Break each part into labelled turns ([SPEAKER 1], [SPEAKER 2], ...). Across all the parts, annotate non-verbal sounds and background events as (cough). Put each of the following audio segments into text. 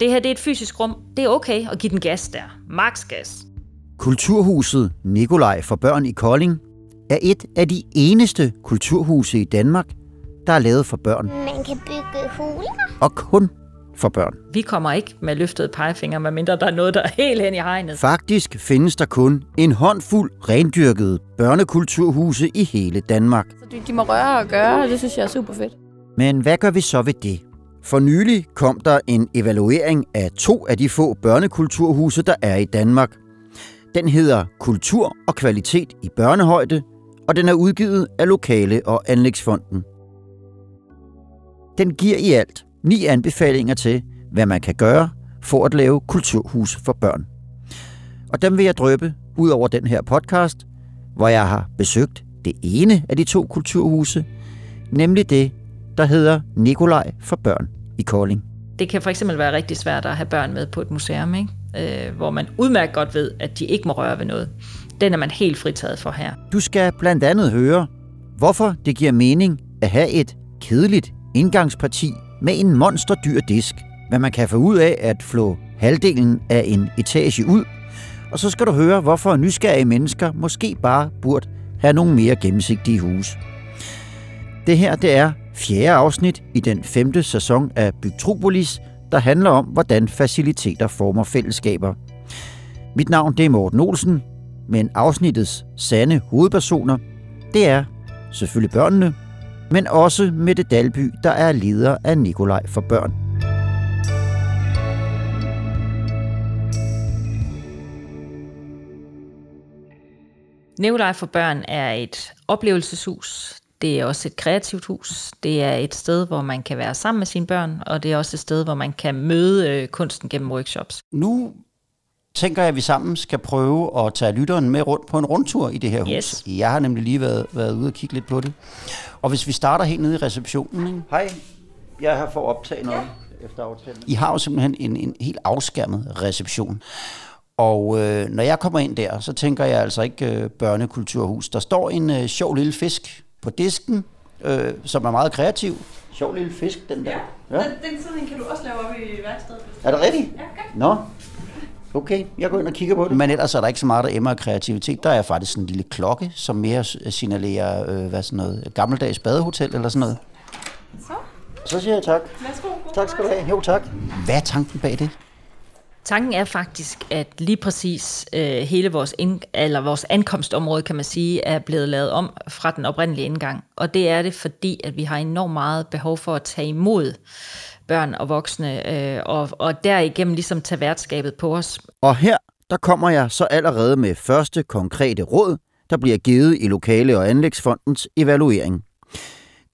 [SPEAKER 1] Det her det er et fysisk rum. Det er okay at give den gas der. Max gas.
[SPEAKER 2] Kulturhuset Nikolaj for børn i Kolding er et af de eneste kulturhuse i Danmark, der er lavet for børn.
[SPEAKER 3] Man kan bygge huler.
[SPEAKER 2] Og kun for børn.
[SPEAKER 1] Vi kommer ikke med løftede pegefinger, medmindre der er noget, der er helt hen i hegnet.
[SPEAKER 2] Faktisk findes der kun en håndfuld rendyrkede børnekulturhuse i hele Danmark.
[SPEAKER 4] Så de, de må røre og gøre, og det synes jeg er super fedt.
[SPEAKER 2] Men hvad gør vi så ved det? For nylig kom der en evaluering af to af de få børnekulturhuse, der er i Danmark. Den hedder Kultur og kvalitet i børnehøjde, og den er udgivet af Lokale- og Anlægsfonden. Den giver i alt ni anbefalinger til, hvad man kan gøre for at lave kulturhus for børn. Og dem vil jeg drøbe ud over den her podcast, hvor jeg har besøgt det ene af de to kulturhuse, nemlig det, der hedder Nikolaj for børn i Kolding.
[SPEAKER 1] Det kan for eksempel være rigtig svært at have børn med på et museum, ikke? Øh, hvor man udmærket godt ved, at de ikke må røre ved noget. Den er man helt fritaget for her.
[SPEAKER 2] Du skal blandt andet høre, hvorfor det giver mening at have et kedeligt indgangsparti med en monsterdyr disk, hvad man kan få ud af at flå halvdelen af en etage ud, og så skal du høre, hvorfor nysgerrige mennesker måske bare burde have nogle mere gennemsigtige hus. Det her det er fjerde afsnit i den femte sæson af Bygtropolis, der handler om, hvordan faciliteter former fællesskaber. Mit navn det er Morten Olsen, men afsnittets sande hovedpersoner, det er selvfølgelig børnene, men også Mette Dalby, der er leder af Nikolaj for børn.
[SPEAKER 1] Nikolaj for børn er et oplevelseshus. Det er også et kreativt hus. Det er et sted, hvor man kan være sammen med sine børn, og det er også et sted, hvor man kan møde øh, kunsten gennem workshops.
[SPEAKER 2] Nu tænker jeg, at vi sammen skal prøve at tage lytteren med rundt på en rundtur i det her hus.
[SPEAKER 1] Yes.
[SPEAKER 2] Jeg har nemlig lige været, været ude og kigge lidt på det. Og hvis vi starter helt nede i receptionen. Ikke? Hej, jeg er her for at optage noget ja. efter aftalen. I har jo simpelthen en, en helt afskærmet reception. Og øh, når jeg kommer ind der, så tænker jeg altså ikke øh, børnekulturhus. Der står en øh, sjov lille fisk på disken, øh, som er meget kreativ. Sjov lille fisk, den der.
[SPEAKER 4] Ja, den, den sådan en kan du også lave op i værkstedet.
[SPEAKER 2] Er det rigtigt?
[SPEAKER 4] Ja, okay.
[SPEAKER 2] Nå, okay, jeg går ind og kigger på det. Men ellers er der ikke så meget, der emmer af kreativitet. Der er faktisk sådan en lille klokke, som mere signalerer, øh, hvad sådan noget, gammeldags badehotel eller sådan noget.
[SPEAKER 4] Så,
[SPEAKER 2] Så siger jeg tak.
[SPEAKER 4] værsgo.
[SPEAKER 2] Tak skal du have. Jo, tak. Hvad er tanken bag det?
[SPEAKER 1] Tanken er faktisk, at lige præcis øh, hele vores, ind, eller vores ankomstområde, kan man sige, er blevet lavet om fra den oprindelige indgang. Og det er det, fordi at vi har enormt meget behov for at tage imod børn og voksne, øh, og, og derigennem ligesom tage værtskabet på os.
[SPEAKER 2] Og her, der kommer jeg så allerede med første konkrete råd, der bliver givet i Lokale- og Anlægsfondens evaluering.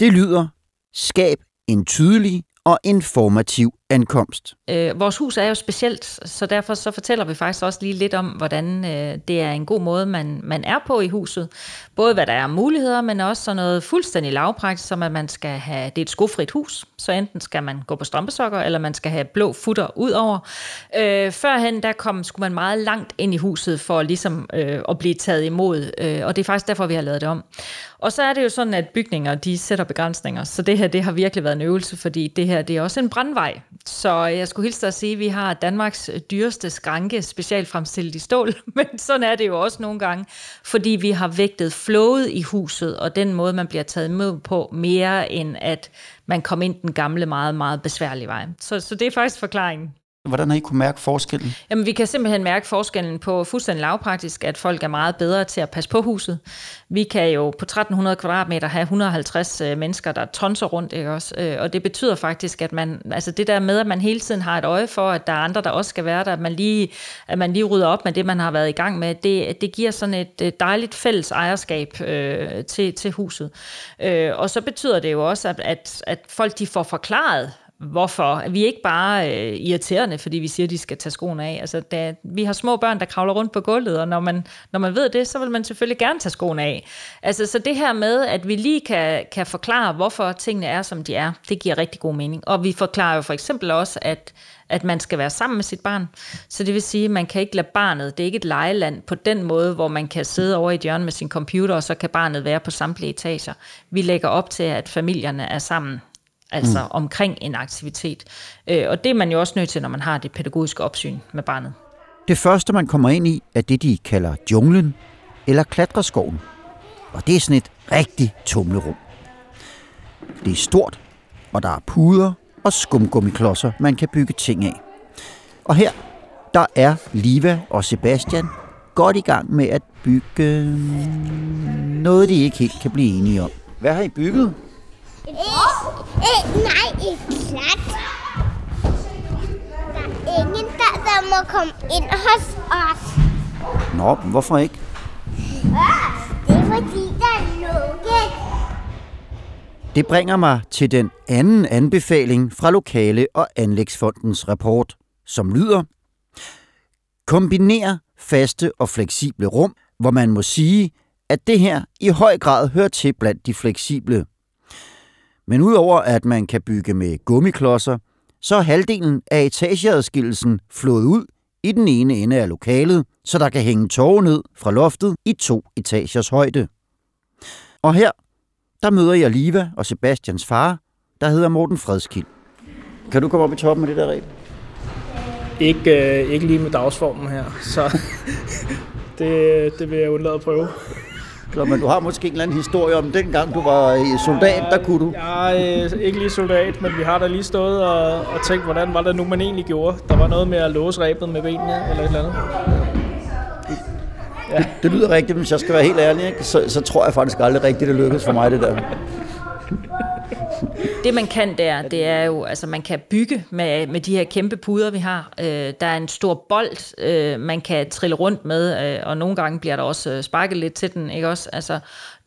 [SPEAKER 2] Det lyder, skab en tydelig og informativ ankomst.
[SPEAKER 1] Øh, vores hus er jo specielt, så derfor så fortæller vi faktisk også lige lidt om, hvordan øh, det er en god måde, man, man er på i huset. Både hvad der er muligheder, men også sådan noget fuldstændig lavpraktisk, som at man skal have, det er et skofrit hus, så enten skal man gå på strømpesokker, eller man skal have blå futter ud over. Øh, førhen, der kom, skulle man meget langt ind i huset for ligesom øh, at blive taget imod, øh, og det er faktisk derfor, vi har lavet det om. Og så er det jo sådan, at bygninger, de sætter begrænsninger, så det her, det har virkelig været en øvelse, fordi det her, det er også en brandvej. Så jeg skulle hilse dig at sige, at vi har Danmarks dyreste skranke, specielt fremstillet i stål, (laughs) men sådan er det jo også nogle gange, fordi vi har vægtet flowet i huset, og den måde, man bliver taget med på, mere end at man kom ind den gamle, meget, meget besværlige vej. Så, så det er faktisk forklaringen.
[SPEAKER 2] Hvordan har I kunne mærke forskellen?
[SPEAKER 1] Jamen, vi kan simpelthen mærke forskellen på fuldstændig lavpraktisk, at folk er meget bedre til at passe på huset. Vi kan jo på 1300 kvadratmeter have 150 øh, mennesker, der tonser rundt, ikke også? Øh, og det betyder faktisk, at man, altså det der med, at man hele tiden har et øje for, at der er andre, der også skal være der, at man lige, at man lige rydder op med det, man har været i gang med, det, det giver sådan et dejligt fælles ejerskab øh, til, til huset. Øh, og så betyder det jo også, at, at, at folk de får forklaret, hvorfor. Vi er ikke bare øh, irriterende, fordi vi siger, at de skal tage skoene af. Altså, da, vi har små børn, der kravler rundt på gulvet, og når man, når man ved det, så vil man selvfølgelig gerne tage skoene af. Altså, så det her med, at vi lige kan, kan forklare, hvorfor tingene er, som de er, det giver rigtig god mening. Og vi forklarer jo for eksempel også, at at man skal være sammen med sit barn. Så det vil sige, at man kan ikke lade barnet, det er ikke et lejeland på den måde, hvor man kan sidde over i et hjørne med sin computer, og så kan barnet være på samtlige etager. Vi lægger op til, at familierne er sammen altså mm. omkring en aktivitet. Øh, og det er man jo også nødt til, når man har det pædagogiske opsyn med barnet.
[SPEAKER 2] Det første, man kommer ind i, er det, de kalder junglen eller klatreskoven. Og det er sådan et rigtig tumlerum. Det er stort, og der er puder og skumgummiklodser, man kan bygge ting af. Og her, der er Liva og Sebastian godt i gang med at bygge noget, de ikke helt kan blive enige om. Hvad har I bygget?
[SPEAKER 3] Øh, øh, nej, et klat. Der er ingen, der, der må komme ind hos os.
[SPEAKER 2] Nå, hvorfor ikke?
[SPEAKER 3] Det er fordi, der er lukket.
[SPEAKER 2] Det bringer mig til den anden anbefaling fra Lokale- og Anlægsfondens rapport, som lyder Kombiner faste og fleksible rum, hvor man må sige, at det her i høj grad hører til blandt de fleksible. Men udover at man kan bygge med gummiklodser, så er halvdelen af etageadskillelsen flået ud i den ene ende af lokalet, så der kan hænge tårer ned fra loftet i to etagers højde. Og her, der møder jeg Liva og Sebastians far, der hedder Morten Fredskild. Kan du komme op i toppen af det der ræb?
[SPEAKER 5] Ikke, øh, ikke lige med dagsformen her, så (laughs) det, det vil jeg undlade at prøve.
[SPEAKER 2] Så, men du har måske en eller anden historie om dengang du var i soldat, der kunne du.
[SPEAKER 5] Jeg er øh, ikke lige soldat, men vi har da lige stået og, og tænkt, hvordan var det nu, man egentlig gjorde. Der var noget med at låse rebet med benene eller et eller andet.
[SPEAKER 2] Det lyder rigtigt, hvis jeg skal være helt ærlig, ikke? Så, så tror jeg faktisk aldrig rigtigt, det lykkedes for mig, det der.
[SPEAKER 1] Det man kan der, det er jo, altså man kan bygge med, med de her kæmpe puder, vi har. Øh, der er en stor bold, øh, man kan trille rundt med, øh, og nogle gange bliver der også øh, sparket lidt til den, ikke også? Altså,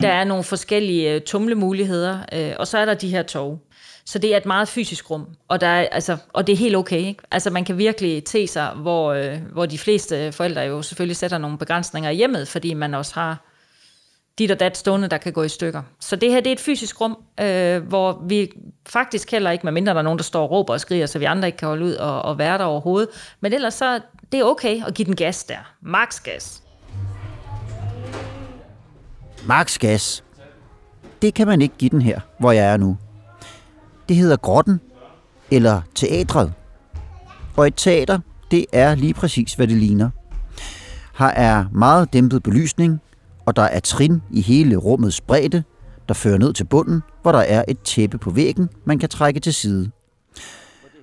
[SPEAKER 1] der er nogle forskellige øh, tumlemuligheder, øh, og så er der de her tog. Så det er et meget fysisk rum, og, der er, altså, og det er helt okay. Ikke? Altså man kan virkelig te sig, hvor, øh, hvor de fleste forældre jo selvfølgelig sætter nogle begrænsninger i hjemmet, fordi man også har dit og dat stående, der kan gå i stykker. Så det her det er et fysisk rum, øh, hvor vi faktisk heller ikke, medmindre der er nogen, der står og råber og skriger, så vi andre ikke kan holde ud og, og være der overhovedet. Men ellers så det er okay at give den gas der. Max gas.
[SPEAKER 2] Max gas. Det kan man ikke give den her, hvor jeg er nu. Det hedder grotten, eller teatret. Og et teater, det er lige præcis, hvad det ligner. Her er meget dæmpet belysning, og der er trin i hele rummets bredde, der fører ned til bunden, hvor der er et tæppe på væggen, man kan trække til side.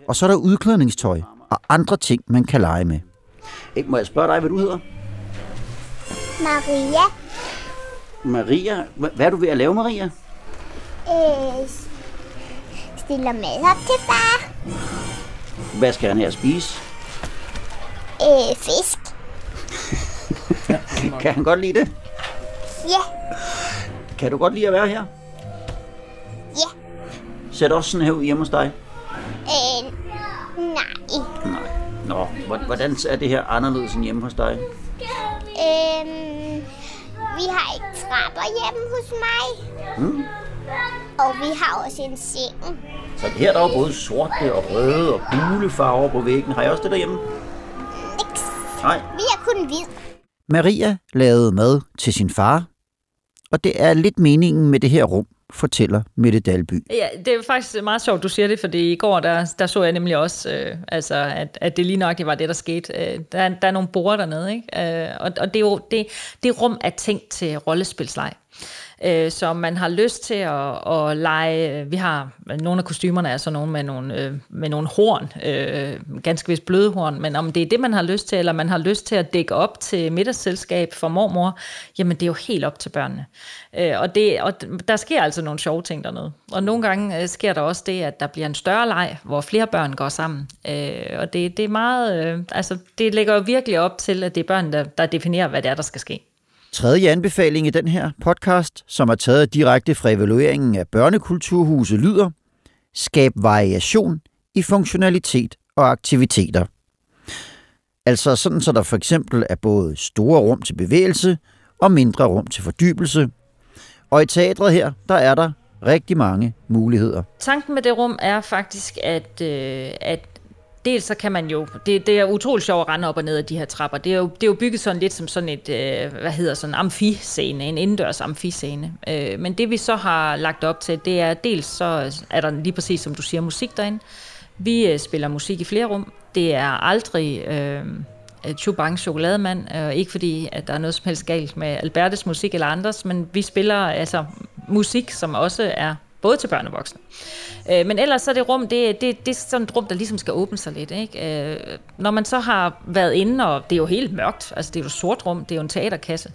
[SPEAKER 2] Og så er der udklædningstøj og andre ting, man kan lege med. Ikke må jeg spørge dig, hvad du hedder?
[SPEAKER 3] Maria,
[SPEAKER 2] Maria. Hva- Hvad er du ved at lave, Maria?
[SPEAKER 3] øh, stiller mad op til far.
[SPEAKER 2] Hvad skal han her spise?
[SPEAKER 3] Øh, fisk. (laughs)
[SPEAKER 2] Kan han godt lide det?
[SPEAKER 3] Ja,
[SPEAKER 2] Kan du godt lide at være her?
[SPEAKER 3] ja.
[SPEAKER 2] Ser det også sådan her ud hjemme hos dig?
[SPEAKER 3] Øh, nej.
[SPEAKER 2] Nej. Nå, hvor- hvordan er det her anderledes end hjemme hos dig?
[SPEAKER 3] Øhm, vi har ikke trapper hjemme hos mig.
[SPEAKER 2] Mm.
[SPEAKER 3] Og vi har også en seng.
[SPEAKER 2] Så her er der jo både sorte og røde og gule farver på væggen. Har jeg også det derhjemme?
[SPEAKER 3] Niks.
[SPEAKER 2] Nej.
[SPEAKER 3] Vi er kun hvid.
[SPEAKER 2] Maria lavede mad til sin far, og det er lidt meningen med det her rum, fortæller Mette Dalby.
[SPEAKER 1] Ja, det er faktisk meget sjovt, du siger det, fordi i går, der, der så jeg nemlig også, øh, altså, at, at det lige nok det var det, der skete. Øh, der, der er nogle borde dernede, ikke? Øh, og, og det, er jo, det, det rum er tænkt til rollespilsleg. Øh, så man har lyst til at, at lege, øh, vi har, nogle af kostymerne er så nogle med nogle, øh, med nogle horn, øh, ganske vist bløde horn, men om det er det, man har lyst til, eller man har lyst til at dække op til middagsselskab for mormor, jamen det er jo helt op til børnene. Øh, og, det, og der sker altså nogle sjove ting dernede. Og nogle gange øh, sker der også det, at der bliver en større leg, hvor flere børn går sammen. Øh, og det, det er meget, øh, altså det lægger jo virkelig op til, at det er børn, der, der definerer, hvad det er, der skal ske.
[SPEAKER 2] Tredje anbefaling i den her podcast, som er taget direkte fra evalueringen af børnekulturhuset, lyder Skab variation i funktionalitet og aktiviteter. Altså sådan, så der for eksempel er både store rum til bevægelse og mindre rum til fordybelse. Og i teatret her, der er der rigtig mange muligheder.
[SPEAKER 1] Tanken med det rum er faktisk, at, øh, at dels så kan man jo, det, det er utroligt sjovt at rende op og ned af de her trapper. Det er jo, det er jo bygget sådan lidt som sådan et, øh, hvad hedder sådan en amfiscene, en indendørs amfiscene. Øh, men det vi så har lagt op til, det er dels så er der lige præcis som du siger musik derinde. Vi øh, spiller musik i flere rum. Det er aldrig øh, Chubang Chokolademand, øh, ikke fordi at der er noget som helst galt med Albertes musik eller andres, men vi spiller altså musik, som også er både til børn og voksne. Øh, men ellers så er det rum, det, det, det er sådan et rum, der ligesom skal åbne sig lidt. Ikke? Øh, når man så har været inde, og det er jo helt mørkt, altså det er jo et sort rum, det er jo en teaterkasse,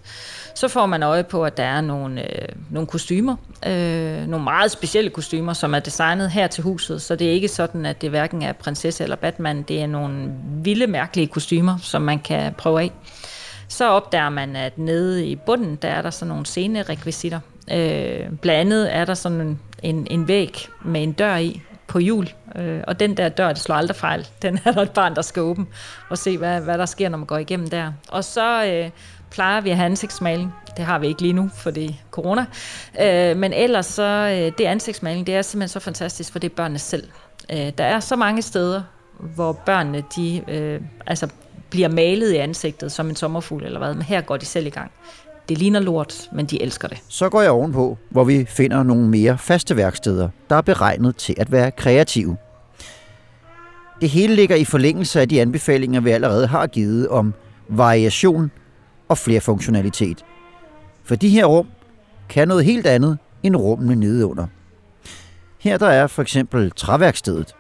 [SPEAKER 1] så får man øje på, at der er nogle, øh, nogle kostymer, øh, nogle meget specielle kostymer, som er designet her til huset, så det er ikke sådan, at det hverken er prinsesse eller Batman, det er nogle vilde, mærkelige kostymer, som man kan prøve af. Så opdager man, at nede i bunden, der er der sådan nogle scenerekvisitter. Øh, blandt andet er der sådan en, en, en væg med en dør i på jul, øh, og den der dør, det slår aldrig fejl. (laughs) Den er der et barn, der skal åbne og se, hvad, hvad der sker, når man går igennem der. Og så øh, plejer vi at have ansigtsmaling. Det har vi ikke lige nu, for det er corona. Øh, men ellers så, øh, det ansigtsmaling, det er simpelthen så fantastisk, for det er børnene selv. Øh, der er så mange steder, hvor børnene, de øh, altså bliver malet i ansigtet som en sommerfugl eller hvad, men her går de selv i gang. Det ligner lort, men de elsker det.
[SPEAKER 2] Så går jeg ovenpå, hvor vi finder nogle mere faste værksteder, der er beregnet til at være kreative. Det hele ligger i forlængelse af de anbefalinger, vi allerede har givet om variation og flerfunktionalitet. For de her rum kan noget helt andet end rummene nede under. Her der er for eksempel træværkstedet.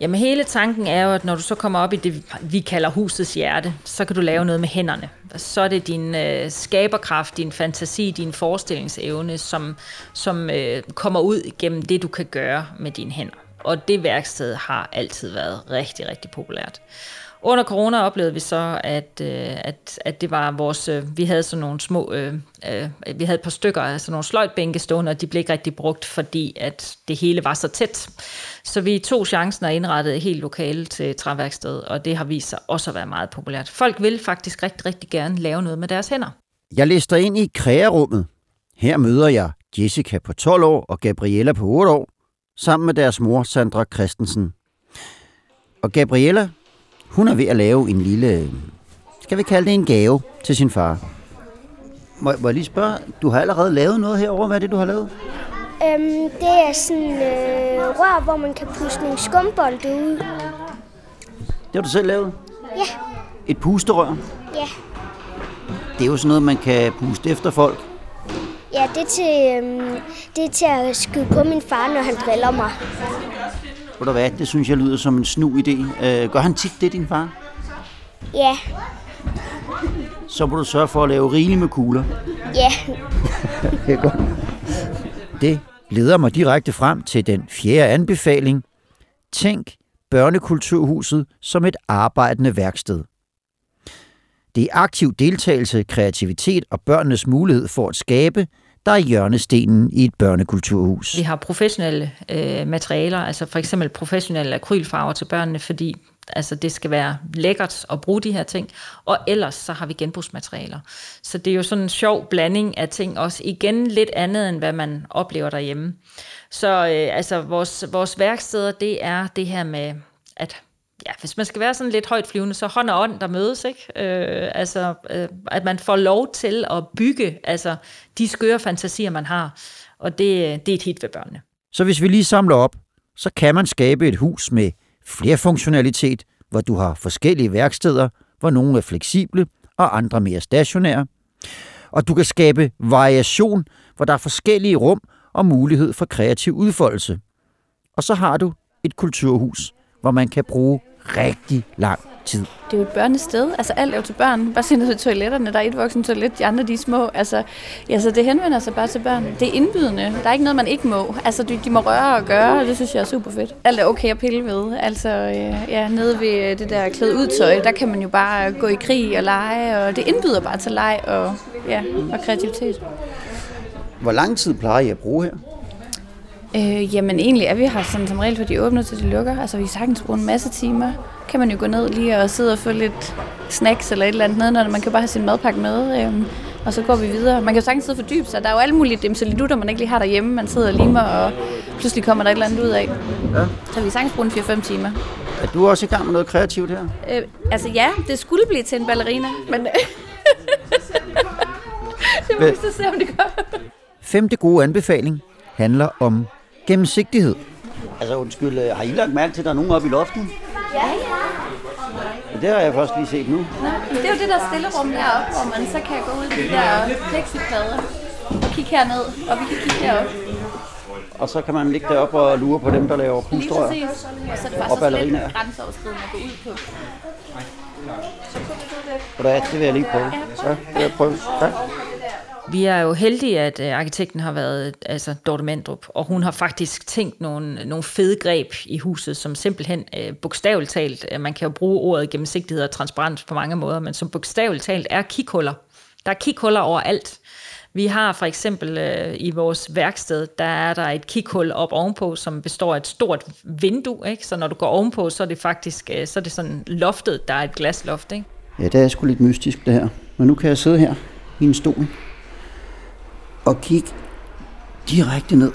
[SPEAKER 1] Jamen hele tanken er jo, at når du så kommer op i det, vi kalder husets hjerte, så kan du lave noget med hænderne. Så er det din øh, skaberkraft, din fantasi, din forestillingsevne, som, som øh, kommer ud gennem det, du kan gøre med dine hænder. Og det værksted har altid været rigtig, rigtig populært. Under corona oplevede vi så, at, øh, at, at det var vores, øh, vi havde sådan nogle små, øh, øh, vi havde et par stykker af sådan nogle sløjtbænke stående, og de blev ikke rigtig brugt, fordi at det hele var så tæt. Så vi tog chancen og indrettede helt lokale til træværksted, og det har vist sig også at være meget populært. Folk vil faktisk rigtig, rigtig gerne lave noget med deres hænder.
[SPEAKER 2] Jeg lister ind i krearummet. Her møder jeg Jessica på 12 år og Gabriella på 8 år, sammen med deres mor Sandra Christensen. Og Gabriella, hun er ved at lave en lille, skal vi kalde det en gave til sin far. Må, må jeg lige spørge, du har allerede lavet noget herover. Hvad er det, du har lavet?
[SPEAKER 3] Øhm, det er sådan øh, rør, hvor man kan puste nogle skumbolde ud.
[SPEAKER 2] Det har du selv lavet?
[SPEAKER 3] Ja,
[SPEAKER 2] Et pusterør.
[SPEAKER 3] ja.
[SPEAKER 2] Det er jo sådan noget, man kan puste efter folk.
[SPEAKER 3] Ja, det er, til, øhm, det er til at skyde på min far, når han driller mig.
[SPEAKER 2] Ved du hvad, det synes jeg lyder som en snu idé. Øh, gør han tit det, din far?
[SPEAKER 3] Ja,
[SPEAKER 2] Så må du sørge for at lave rigeligt med kugler.
[SPEAKER 3] ja. (laughs)
[SPEAKER 2] Det er godt. Det leder mig direkte frem til den fjerde anbefaling. Tænk børnekulturhuset som et arbejdende værksted. Det er aktiv deltagelse, kreativitet og børnenes mulighed for at skabe, der er hjørnestenen i et børnekulturhus.
[SPEAKER 1] Vi har professionelle øh, materialer, altså for eksempel professionelle akrylfarver til børnene, fordi altså det skal være lækkert at bruge de her ting, og ellers så har vi genbrugsmaterialer. Så det er jo sådan en sjov blanding af ting, også igen lidt andet, end hvad man oplever derhjemme. Så øh, altså vores, vores værksteder, det er det her med, at ja, hvis man skal være sådan lidt højt flyvende, så hånd og ånd, der mødes, ikke? Øh, altså, øh, at man får lov til at bygge altså, de skøre fantasier, man har, og det, det er et hit ved børnene.
[SPEAKER 2] Så hvis vi lige samler op, så kan man skabe et hus med flerfunktionalitet, hvor du har forskellige værksteder, hvor nogle er fleksible og andre mere stationære. Og du kan skabe variation, hvor der er forskellige rum og mulighed for kreativ udfoldelse. Og så har du et kulturhus, hvor man kan bruge rigtig lang tid.
[SPEAKER 4] Det er jo et børnested. Altså alt er jo til børn. Bare se ned til toiletterne. Der er et voksen toilet, de andre de er små. Altså, ja, så det henvender sig bare til børn. Det er indbydende. Der er ikke noget, man ikke må. Altså, de, de må røre og gøre, og det synes jeg er super fedt. Alt er okay at pille ved. Altså, øh, ja, nede ved det der klæde ud tøj, der kan man jo bare gå i krig og lege, og det indbyder bare til leg og, ja, og kreativitet.
[SPEAKER 2] Hvor lang tid plejer I at bruge her?
[SPEAKER 4] Øh, jamen egentlig er vi her sådan, som regel, for de åbner til de lukker. Altså vi kan sagtens bruge en masse timer. Kan man jo gå ned lige og sidde og få lidt snacks eller et eller andet når man kan bare have sin madpakke med. Øh, og så går vi videre. Man kan jo sagtens sidde og fordybe sig. Der er jo alle mulige dimselidutter, man ikke lige har derhjemme. Man sidder og limer, og pludselig kommer der et eller andet ud af. Ja. Så vi sagtens bruge en 4-5 timer.
[SPEAKER 2] Er du også i gang med noget kreativt her?
[SPEAKER 4] Øh, altså ja, det skulle blive til en ballerina, men (laughs) det må vi så se, om det gør.
[SPEAKER 2] Femte gode anbefaling handler om gennemsigtighed. Altså undskyld, øh, har I lagt mærke til, at der er nogen oppe i loften?
[SPEAKER 4] Ja, ja.
[SPEAKER 2] Det har jeg først lige set nu.
[SPEAKER 4] Det er jo det der stillerum deroppe, hvor man så kan gå ud i de der plexiplader og kigge herned, og vi kan kigge derop.
[SPEAKER 2] Og så kan man ligge deroppe og lure på dem, der laver
[SPEAKER 4] Lige
[SPEAKER 2] pustrør.
[SPEAKER 4] præcis. Og så er det faktisk også lidt grænseoverskridende at gå ud på.
[SPEAKER 2] Hvordan det vil jeg lige prøve. Så det vil jeg prøve. Tak.
[SPEAKER 1] Vi er jo heldige, at øh, arkitekten har været altså Dorte Mandrup, og hun har faktisk tænkt nogle, nogle fede greb i huset, som simpelthen øh, bogstaveligt talt, øh, man kan jo bruge ordet gennemsigtighed og transparens på mange måder, men som bogstaveligt talt er kikhuller. Der er kikhuller overalt. Vi har for eksempel øh, i vores værksted, der er der et kikhul op ovenpå, som består af et stort vindue, ikke? så når du går ovenpå, så er det faktisk øh, så er det sådan loftet, der er et glasloft. Ikke?
[SPEAKER 2] Ja, det er sgu lidt mystisk det her. Men nu kan jeg sidde her i en stol og kigge direkte ned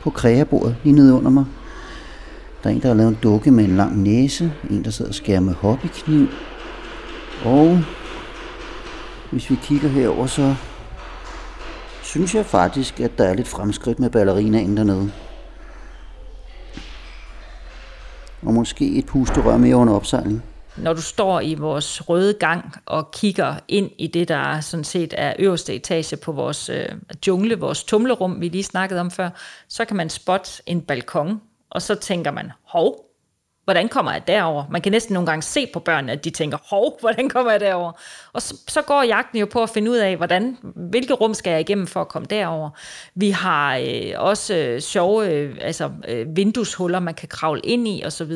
[SPEAKER 2] på kreabordet lige nede under mig. Der er en, der har lavet en dukke med en lang næse. En, der sidder og skærer med hobbykniv. Og hvis vi kigger herover, så synes jeg faktisk, at der er lidt fremskridt med ballerinaen dernede. Og måske et pusterør mere under opsejling
[SPEAKER 1] når du står i vores røde gang og kigger ind i det, der sådan set er øverste etage på vores øh, jungle, vores tumlerum, vi lige snakkede om før, så kan man spotte en balkon, og så tænker man, hov, hvordan kommer jeg derover? Man kan næsten nogle gange se på børnene, at de tænker, hov, (laughs) hvordan kommer jeg derover? Og så, så går jagten jo på at finde ud af, hvordan, hvilke rum skal jeg igennem for at komme derover. Vi har øh, også øh, sjove øh, altså, øh, vindueshuller, man kan kravle ind i osv.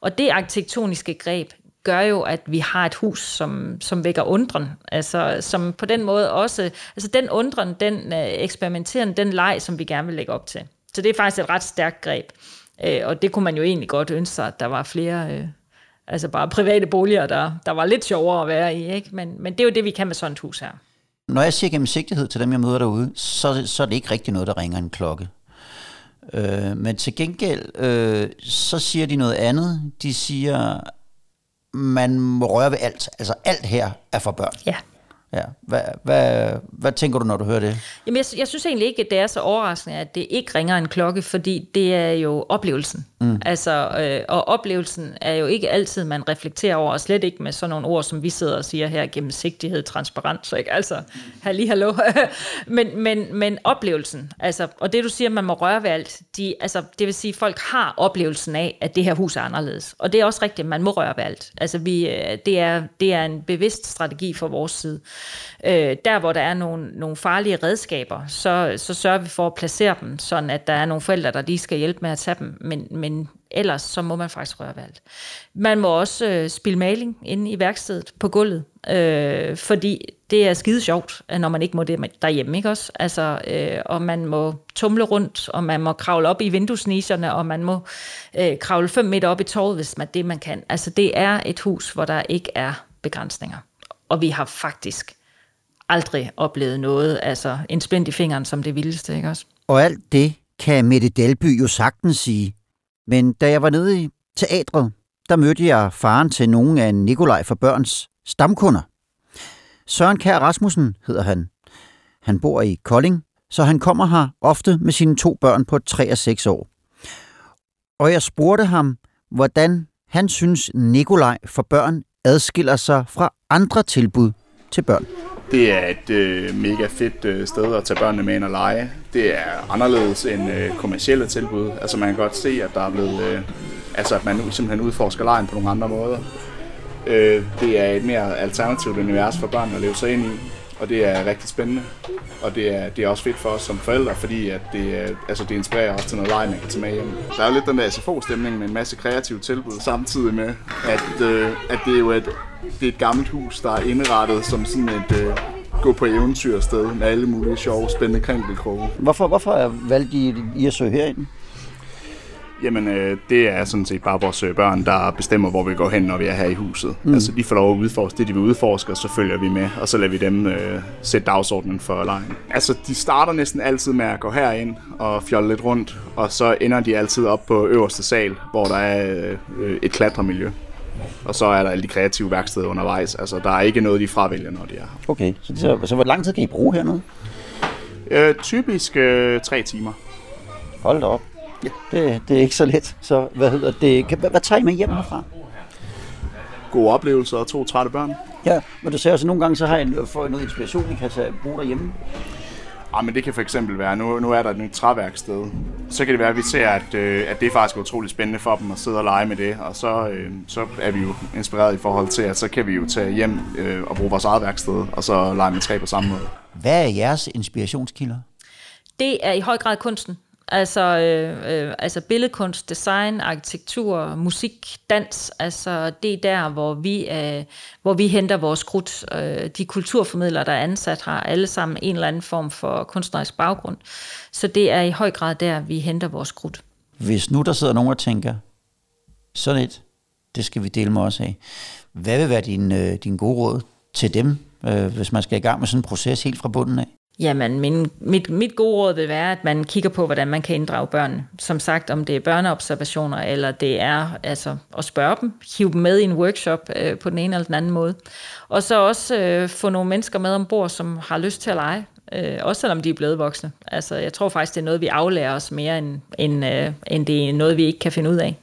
[SPEAKER 1] Og det arkitektoniske greb gør jo, at vi har et hus, som, som vækker undren. Altså, som på den måde også, altså den undren, den øh, eksperimenteren, den leg, som vi gerne vil lægge op til. Så det er faktisk et ret stærkt greb. Øh, og det kunne man jo egentlig godt ønske sig, at der var flere, øh, altså bare private boliger, der, der var lidt sjovere at være i. Ikke? Men, men det er jo det, vi kan med sådan et hus her.
[SPEAKER 2] Når jeg siger gennemsigtighed til dem, jeg møder derude, så, så er det ikke rigtig noget, der ringer en klokke. Øh, men til gengæld, øh, så siger de noget andet. De siger, man må røre ved alt. Altså alt her er for børn.
[SPEAKER 1] Ja.
[SPEAKER 2] Ja. Hvad, hvad, hvad tænker du, når du hører det?
[SPEAKER 1] Jamen, jeg, jeg synes egentlig ikke, at det er så overraskende, at det ikke ringer en klokke, fordi det er jo oplevelsen. Mm. Altså, øh, og oplevelsen er jo ikke altid, man reflekterer over, og slet ikke med sådan nogle ord, som vi sidder og siger her, gennemsigtighed, transparens, ikke? Altså, halli, hallo. (laughs) men, men, men oplevelsen, altså, og det du siger, man må røre ved alt, de, altså, det vil sige, folk har oplevelsen af, at det her hus er anderledes. Og det er også rigtigt, man må røre ved alt. Altså, vi, øh, det, er, det er en bevidst strategi fra vores side. Øh, der, hvor der er nogle, nogle farlige redskaber, så, så sørger vi for at placere dem, sådan at der er nogle forældre, der lige skal hjælpe med at tage dem, men, men ellers så må man faktisk røre ved alt. Man må også øh, spille maling inde i værkstedet på gulvet, øh, fordi det er skide sjovt, når man ikke må det derhjemme, ikke også? Altså, øh, og man må tumle rundt, og man må kravle op i vinduesniserne, og man må øh, kravle 5 meter op i torvet, hvis man det man kan. Altså, det er et hus, hvor der ikke er begrænsninger. Og vi har faktisk aldrig oplevet noget, altså en spændt i fingeren som det vildeste, ikke også?
[SPEAKER 2] Og alt det kan Mette Dalby jo sagtens sige. Men da jeg var nede i teatret, der mødte jeg faren til nogle af Nikolaj for Børns stamkunder. Søren Kær Rasmussen hedder han. Han bor i Kolding, så han kommer her ofte med sine to børn på 3 og 6 år. Og jeg spurgte ham, hvordan han synes Nikolaj for Børn adskiller sig fra andre tilbud til børn.
[SPEAKER 6] Det er et øh, mega fedt øh, sted at tage børnene med ind og lege. Det er anderledes end øh, kommersielle tilbud. Altså man kan godt se, at der er blevet, øh, altså at man simpelthen udforsker lejen på nogle andre måder. Øh, det er et mere alternativt univers for børn at leve sig ind i, og det er rigtig spændende. Og det er, det er også fedt for os som forældre, fordi at det, er- altså det inspirerer os til noget leg, man kan tage med hjem. Der er jo lidt den der SFO-stemning med en masse kreative tilbud, samtidig med, at, øh, at det er jo et, det er et gammelt hus, der er indrettet som sådan et øh, gå på eventyr sted med alle mulige sjove, spændende krinkelkroge.
[SPEAKER 2] Hvorfor, hvorfor valgte I, I at søge herind?
[SPEAKER 6] Jamen, øh, det er sådan set bare vores øh, børn, der bestemmer, hvor vi går hen, når vi er her i huset. Mm. Altså, de får lov at udforske det, de vil udforske, og så følger vi med, og så lader vi dem øh, sætte dagsordenen for lejen. Altså, de starter næsten altid med at gå herind og fjolle lidt rundt, og så ender de altid op på øverste sal, hvor der er øh, et klatremiljø. Og så er der alle de kreative værksteder undervejs. Altså, der er ikke noget, de fravælger, når de er her.
[SPEAKER 2] Okay, så, så, så hvor lang tid kan I bruge hernede?
[SPEAKER 6] Øh, typisk øh, tre timer.
[SPEAKER 2] Hold da op. Ja. Det, det er ikke så let. Så hvad hedder det? Kan, hvad, hvad tager I med hjem herfra?
[SPEAKER 6] Gode oplevelser og to trætte børn.
[SPEAKER 2] Ja, men du sagde også, at nogle gange så har I fået noget inspiration, I kan tage, bruge derhjemme.
[SPEAKER 6] Ja, men det kan for eksempel være, nu, nu er der et nyt træværksted. Så kan det være, at vi ser, at, øh, at det faktisk er utroligt spændende for dem at sidde og lege med det. Og så, øh, så er vi jo inspireret i forhold til, at så kan vi jo tage hjem øh, og bruge vores eget værksted, og så lege med træ på samme måde.
[SPEAKER 2] Hvad er jeres inspirationskilder?
[SPEAKER 1] Det er i høj grad kunsten. Altså, øh, øh, altså billedkunst, design, arkitektur, musik, dans, altså det er der, hvor vi, øh, hvor vi henter vores krudt. Øh, de kulturformidlere, der er ansat, har alle sammen en eller anden form for kunstnerisk baggrund. Så det er i høj grad der, vi henter vores krudt.
[SPEAKER 2] Hvis nu der sidder nogen og tænker, sådan et, det skal vi dele med os af. Hvad vil være din, øh, din gode råd til dem, øh, hvis man skal i gang med sådan en proces helt fra bunden af?
[SPEAKER 1] Jamen, min, mit, mit gode råd vil være, at man kigger på, hvordan man kan inddrage børn. Som sagt, om det er børneobservationer, eller det er altså, at spørge dem, hive dem med i en workshop øh, på den ene eller den anden måde. Og så også øh, få nogle mennesker med ombord, som har lyst til at lege. Øh, også selvom de er blevet voksne. Altså, jeg tror faktisk, det er noget, vi aflærer os mere, end, end, øh, end det er noget, vi ikke kan finde ud af.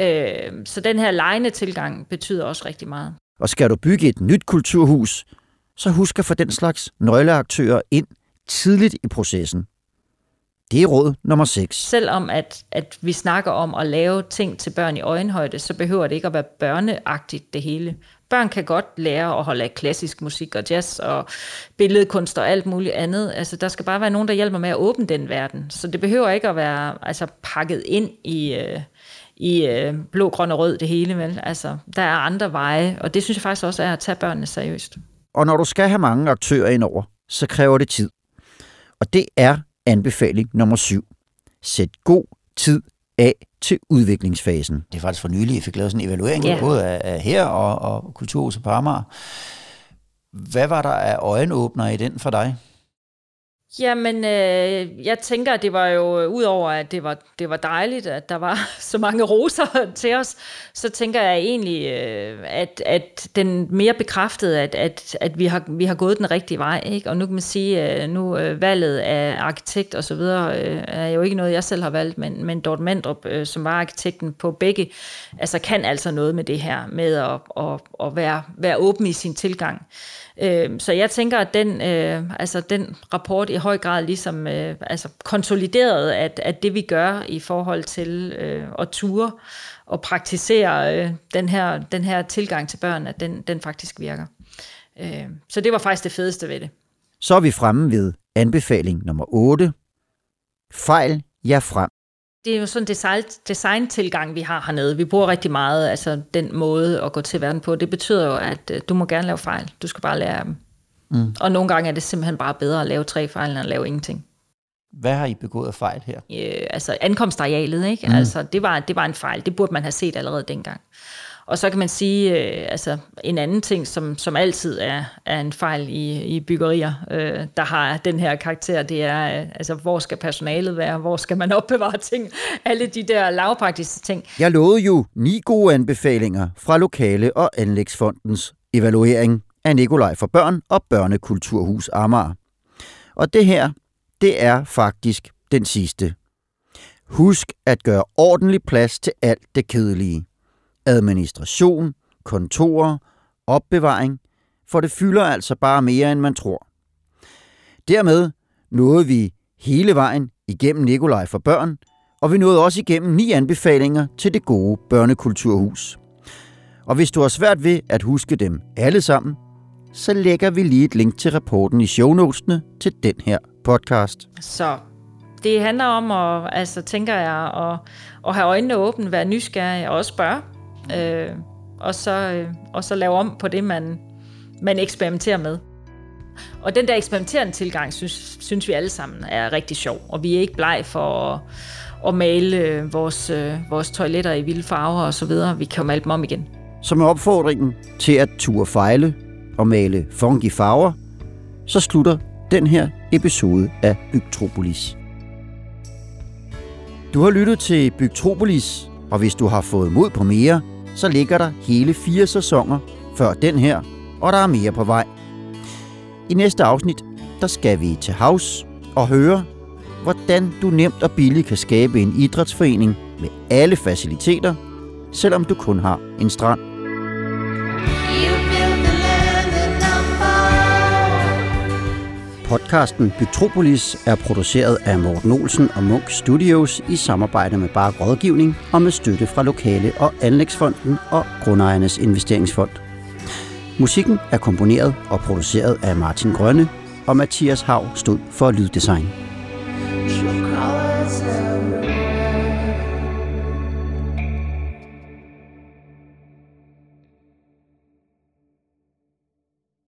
[SPEAKER 1] Øh, så den her lejende tilgang betyder også rigtig meget.
[SPEAKER 2] Og skal du bygge et nyt kulturhus, så husk at få den slags nøgleaktører ind tidligt i processen. Det er råd nummer 6.
[SPEAKER 1] Selvom at, at vi snakker om at lave ting til børn i øjenhøjde, så behøver det ikke at være børneagtigt det hele. Børn kan godt lære at holde af klassisk musik og jazz og billedkunst og alt muligt andet. Altså, der skal bare være nogen, der hjælper med at åbne den verden. Så det behøver ikke at være altså, pakket ind i, øh, i øh, blå, grøn og rød det hele. Vel? Altså, der er andre veje, og det synes jeg faktisk også er at tage børnene seriøst.
[SPEAKER 2] Og når du skal have mange aktører ind over, så kræver det tid. Og det er anbefaling nummer 7. Sæt god tid af til udviklingsfasen. Det er faktisk for nylig, jeg fik lavet sådan en evaluering, yeah. både af, her og, og Kulturhuset på Amager. Hvad var der af øjenåbner i den for dig?
[SPEAKER 1] Jamen, øh, jeg tænker, at det var jo, øh, udover at det var, det var dejligt, at der var (laughs) så mange roser (laughs) til os, så tænker jeg egentlig, øh, at, at den mere bekræftede, at, at, at vi, har, vi har gået den rigtige vej. Ikke? Og nu kan man sige, øh, nu øh, valget af arkitekt og så videre, øh, er jo ikke noget, jeg selv har valgt, men, men Dort Mandrup, øh, som var arkitekten på begge, altså kan altså noget med det her, med at, at, at være, være åben i sin tilgang. Øh, så jeg tænker, at den, øh, altså den rapport i høj grad ligesom øh, altså konsoliderede, at, at det vi gør i forhold til øh, at ture og praktisere øh, den, her, den her tilgang til børn, at den, den faktisk virker. Øh, så det var faktisk det fedeste ved det.
[SPEAKER 2] Så er vi fremme ved anbefaling nummer 8. Fejl jer frem
[SPEAKER 1] det er jo sådan en design, design-tilgang, vi har hernede. Vi bruger rigtig meget, altså den måde at gå til verden på. Det betyder jo, at øh, du må gerne lave fejl. Du skal bare lære dem. Mm. Og nogle gange er det simpelthen bare bedre at lave tre fejl, end at lave ingenting.
[SPEAKER 2] Hvad har I begået af fejl her?
[SPEAKER 1] Øh, altså ankomstarealet, ikke? Mm. Altså, det var, det var en fejl. Det burde man have set allerede dengang. Og så kan man sige, øh, altså en anden ting, som, som altid er, er en fejl i, i byggerier, øh, der har den her karakter, det er, øh, altså hvor skal personalet være, hvor skal man (laughs) opbevare ting, alle de der lavpraktiske ting.
[SPEAKER 2] Jeg lovede jo ni gode anbefalinger fra Lokale- og Anlægsfondens evaluering af Nikolaj for Børn og Børnekulturhus Amager. Og det her, det er faktisk den sidste. Husk at gøre ordentlig plads til alt det kedelige administration, kontorer, opbevaring, for det fylder altså bare mere, end man tror. Dermed nåede vi hele vejen igennem Nikolaj for børn, og vi nåede også igennem ni anbefalinger til det gode børnekulturhus. Og hvis du har svært ved at huske dem alle sammen, så lægger vi lige et link til rapporten i shownotesene til den her podcast.
[SPEAKER 1] Så det handler om at, altså tænker jeg, at, at have øjnene åbne, være nysgerrig og også spørge øh, og, så, øh, og så lave om på det, man, man eksperimenterer med. Og den der eksperimenterende tilgang, synes, synes vi alle sammen er rigtig sjov, og vi er ikke bleg for at, at male øh, vores, øh, vores toiletter i vilde farver og så videre. Vi kan jo male dem om igen.
[SPEAKER 2] Som er opfordringen til at ture fejle og male funky farver, så slutter den her episode af Bygtropolis. Du har lyttet til Bygtropolis, og hvis du har fået mod på mere, så ligger der hele fire sæsoner før den her, og der er mere på vej. I næste afsnit, der skal vi til havs og høre, hvordan du nemt og billigt kan skabe en idrætsforening med alle faciliteter, selvom du kun har en strand. Podcasten Bytropolis er produceret af Morten Olsen og Munk Studios i samarbejde med Bare Rådgivning og med støtte fra Lokale- og Anlægsfonden og Grundejernes Investeringsfond. Musikken er komponeret og produceret af Martin Grønne, og Mathias Hav stod for lyddesign.